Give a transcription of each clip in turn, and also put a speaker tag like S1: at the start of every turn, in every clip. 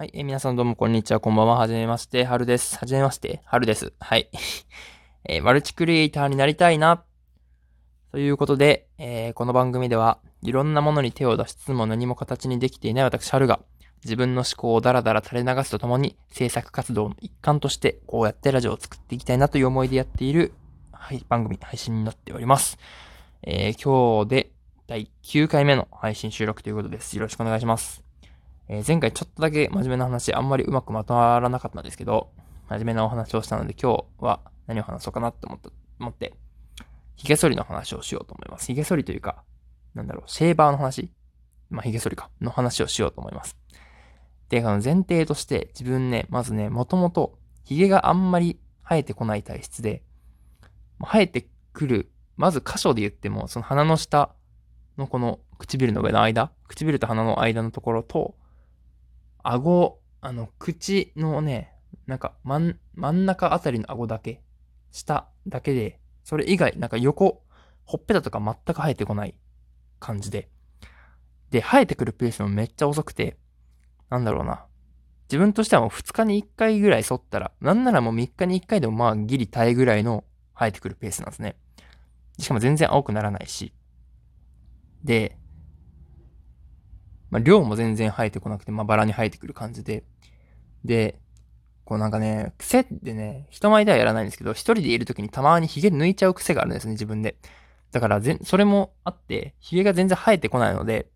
S1: はい、えー、皆さんどうもこんにちは、こんばんは、はじめまして、はるです。はじめまして、はるです。はい。えー、マルチクリエイターになりたいな。ということで、えー、この番組では、いろんなものに手を出しつつも何も形にできていない私、はるが、自分の思考をダラダラ垂れ流すとともに、制作活動の一環として、こうやってラジオを作っていきたいなという思いでやっている、はい、番組、配信になっております。え、今日で第9回目の配信収録ということです。よろしくお願いします。えー、前回ちょっとだけ真面目な話、あんまりうまくまとまらなかったんですけど、真面目なお話をしたので今日は何を話そうかなって思った、思って、髭剃りの話をしようと思います。髭剃りというか、なんだろう、シェーバーの話まあ、髭剃りか、の話をしようと思います。で、あの前提として自分ね、まずね、もともと髭があんまり生えてこない体質で、生えてくる、まず箇所で言っても、その鼻の下のこの唇の上の間、唇と鼻の間のところと、顎、あの、口のね、なんか、真ん、真ん中あたりの顎だけ、下だけで、それ以外、なんか横、ほっぺたとか全く生えてこない感じで。で、生えてくるペースもめっちゃ遅くて、なんだろうな。自分としてはもう2日に1回ぐらい剃ったら、なんならもう3日に1回でもまあギリ耐えぐらいの生えてくるペースなんですね。しかも全然青くならないし。で、まあ、量も全然生えてこなくて、まあ、バラに生えてくる感じで。で、こうなんかね、癖ってね、人前ではやらないんですけど、一人でいる時にたまに髭抜いちゃう癖があるんですね、自分で。だからぜ、それもあって、髭が全然生えてこないので、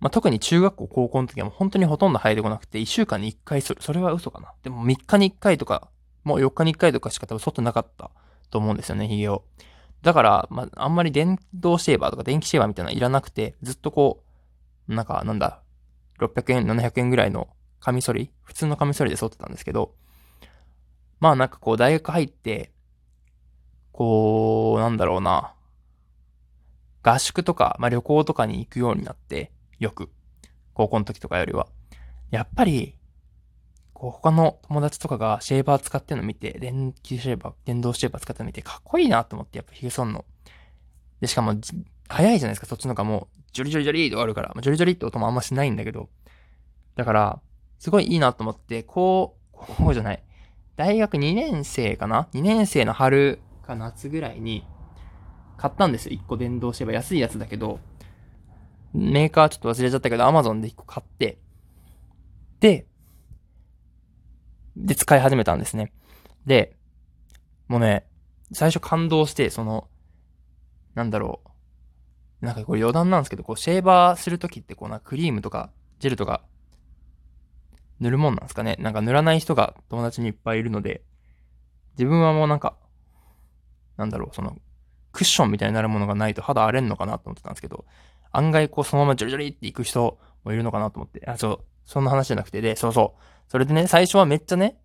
S1: まあ、特に中学校、高校の時はもう本当にほとんど生えてこなくて、一週間に一回それ、それは嘘かな。でも3日に一回とか、もう4日に一回とかしか多分剃ってなかったと思うんですよね、髭を。だから、まあ、あんまり電動シェーバーとか電気シェーバーみたいなのいらなくて、ずっとこう、なんか、なんだ、600円、700円ぐらいのカミソリ？普通のカミソリで剃ってたんですけど、まあなんかこう大学入って、こう、なんだろうな、合宿とか、まあ旅行とかに行くようになって、よく、高校の時とかよりは。やっぱり、こう他の友達とかがシェーバー使ってるの見て、電気シェーバー、電動シェーバー使ってるの見て、かっこいいなと思って、やっぱ髭剃んの。で、しかも、早いじゃないですか、そっちの方がもう、ジョリジョリジョリって終わるから、ジョリジョリって音もあんましないんだけど、だから、すごいいいなと思って、こう、こうじゃない。大学2年生かな ?2 年生の春か夏ぐらいに、買ったんですよ。1個電動シェーバ。安いやつだけど、メーカーちょっと忘れちゃったけど、アマゾンで1個買って、で、で、使い始めたんですね。で、もうね、最初感動して、その、なんだろう。なんかこれ余談なんですけど、こう、シェーバーするときってこうな、クリームとか、ジェルとか、塗るもんなんですかね。なんか塗らない人が友達にいっぱいいるので、自分はもうなんか、なんだろう、その、クッションみたいになるものがないと肌荒れんのかなと思ってたんですけど、案外こうそのままジョリジョリって行く人もいるのかなと思って、あ、そう、そんな話じゃなくて、で、そうそう。それでね、最初はめっちゃね、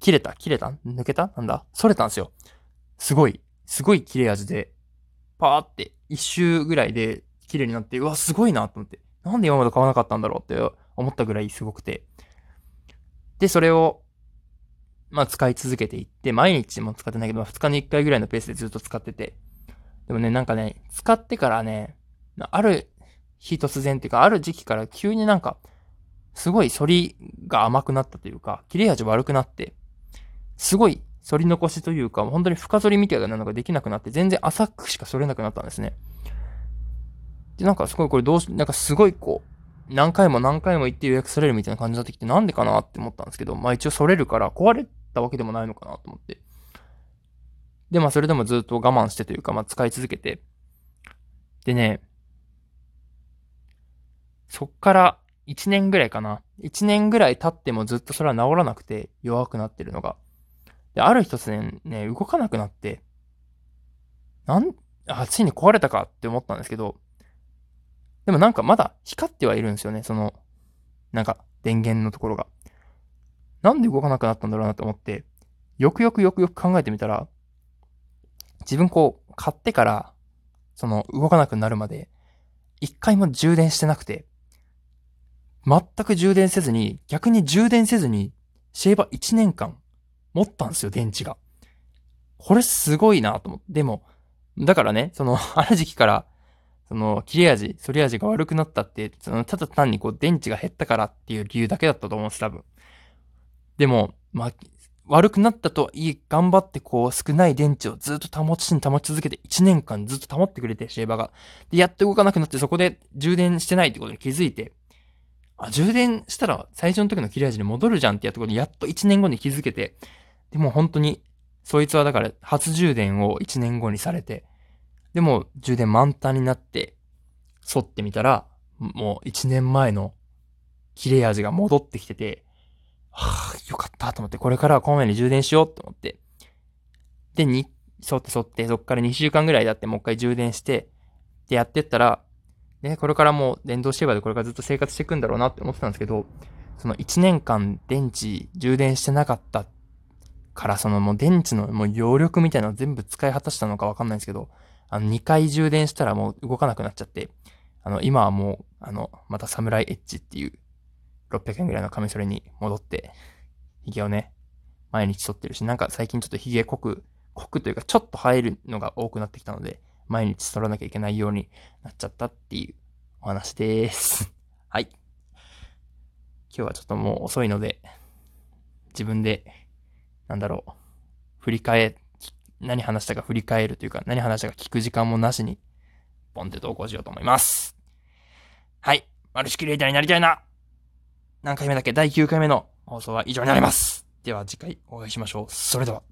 S1: 切れた切れた？抜けた？なんだ？それたんですよ。すごい。すごい切れ味で、パーって一周ぐらいで綺麗になって、うわ、すごいなと思って。なんで今まで買わなかったんだろうって思ったぐらいすごくて。で、それを、まあ使い続けていって、毎日も使ってないけど、まあ2日に1回ぐらいのペースでずっと使ってて。でもね、なんかね、使ってからね、ある日突然っていうか、ある時期から急になんか、すごい反りが甘くなったというか、切れ味悪くなって、すごい反り残しというか、本当に深反りみたいなのができなくなって、全然浅くしか反れなくなったんですね。で、なんかすごいこれどうし、なんかすごいこう、何回も何回も行って予約されるみたいな感じになってきて、なんでかなって思ったんですけど、まあ一応反れるから壊れたわけでもないのかなと思って。で、まあそれでもずっと我慢してというか、まあ使い続けて。でね、そっから1年ぐらいかな。1年ぐらい経ってもずっとそれは治らなくて弱くなってるのが。で、ある日突然ね、動かなくなって、なん、あ、ついに壊れたかって思ったんですけど、でもなんかまだ光ってはいるんですよね、その、なんか電源のところが。なんで動かなくなったんだろうなと思って、よくよくよくよく考えてみたら、自分こう、買ってから、その、動かなくなるまで、一回も充電してなくて、全く充電せずに、逆に充電せずに、シェーバー1年間持ったんですよ、電池が。これすごいなと思って。でも、だからね、その、ある時期から、その、切れ味、反り味が悪くなったって、その、ただ単にこう、電池が減ったからっていう理由だけだったと思うんです、多分。でも、まあ、悪くなったといい、頑張ってこう、少ない電池をずっと保ちに保ち続けて、1年間ずっと保ってくれて、シェーバーが。で、やっと動かなくなって、そこで充電してないってことに気づいて、あ、充電したら最初の時の切れ味に戻るじゃんってやったことに、やっと1年後に気づけて、でも本当に、そいつはだから初充電を1年後にされて、でも充電満タンになって、沿ってみたら、もう1年前の切れ味が戻ってきてて、はぁ、よかったと思って、これからはこまめに充電しようと思って。で、に、沿って沿って、そっから2週間ぐらい経ってもう一回充電して、で、やってったら、ね、これからもう電動シェーバーでこれからずっと生活していくんだろうなって思ってたんですけど、その1年間電池充電してなかったから、そのもう電池のもう容力みたいなの全部使い果たしたのかわかんないんですけど、あの2回充電したらもう動かなくなっちゃって、あの、今はもう、あの、またサムライエッジっていう600円ぐらいのカミソリに戻って、髭をね、毎日剃ってるし、なんか最近ちょっと髭濃く、濃くというかちょっと生えるのが多くなってきたので、毎日剃らなきゃいけないようになっちゃったっていうお話です。はい。今日はちょっともう遅いので、自分で、なんだろう、振り返、何話したか振り返るというか、何話したか聞く時間もなしに、ポンって投稿しようと思います。はい。マルチクリエイターになりたいな何回目だっけ？第9回目の放送は以上になります。では次回お会いしましょう。それでは。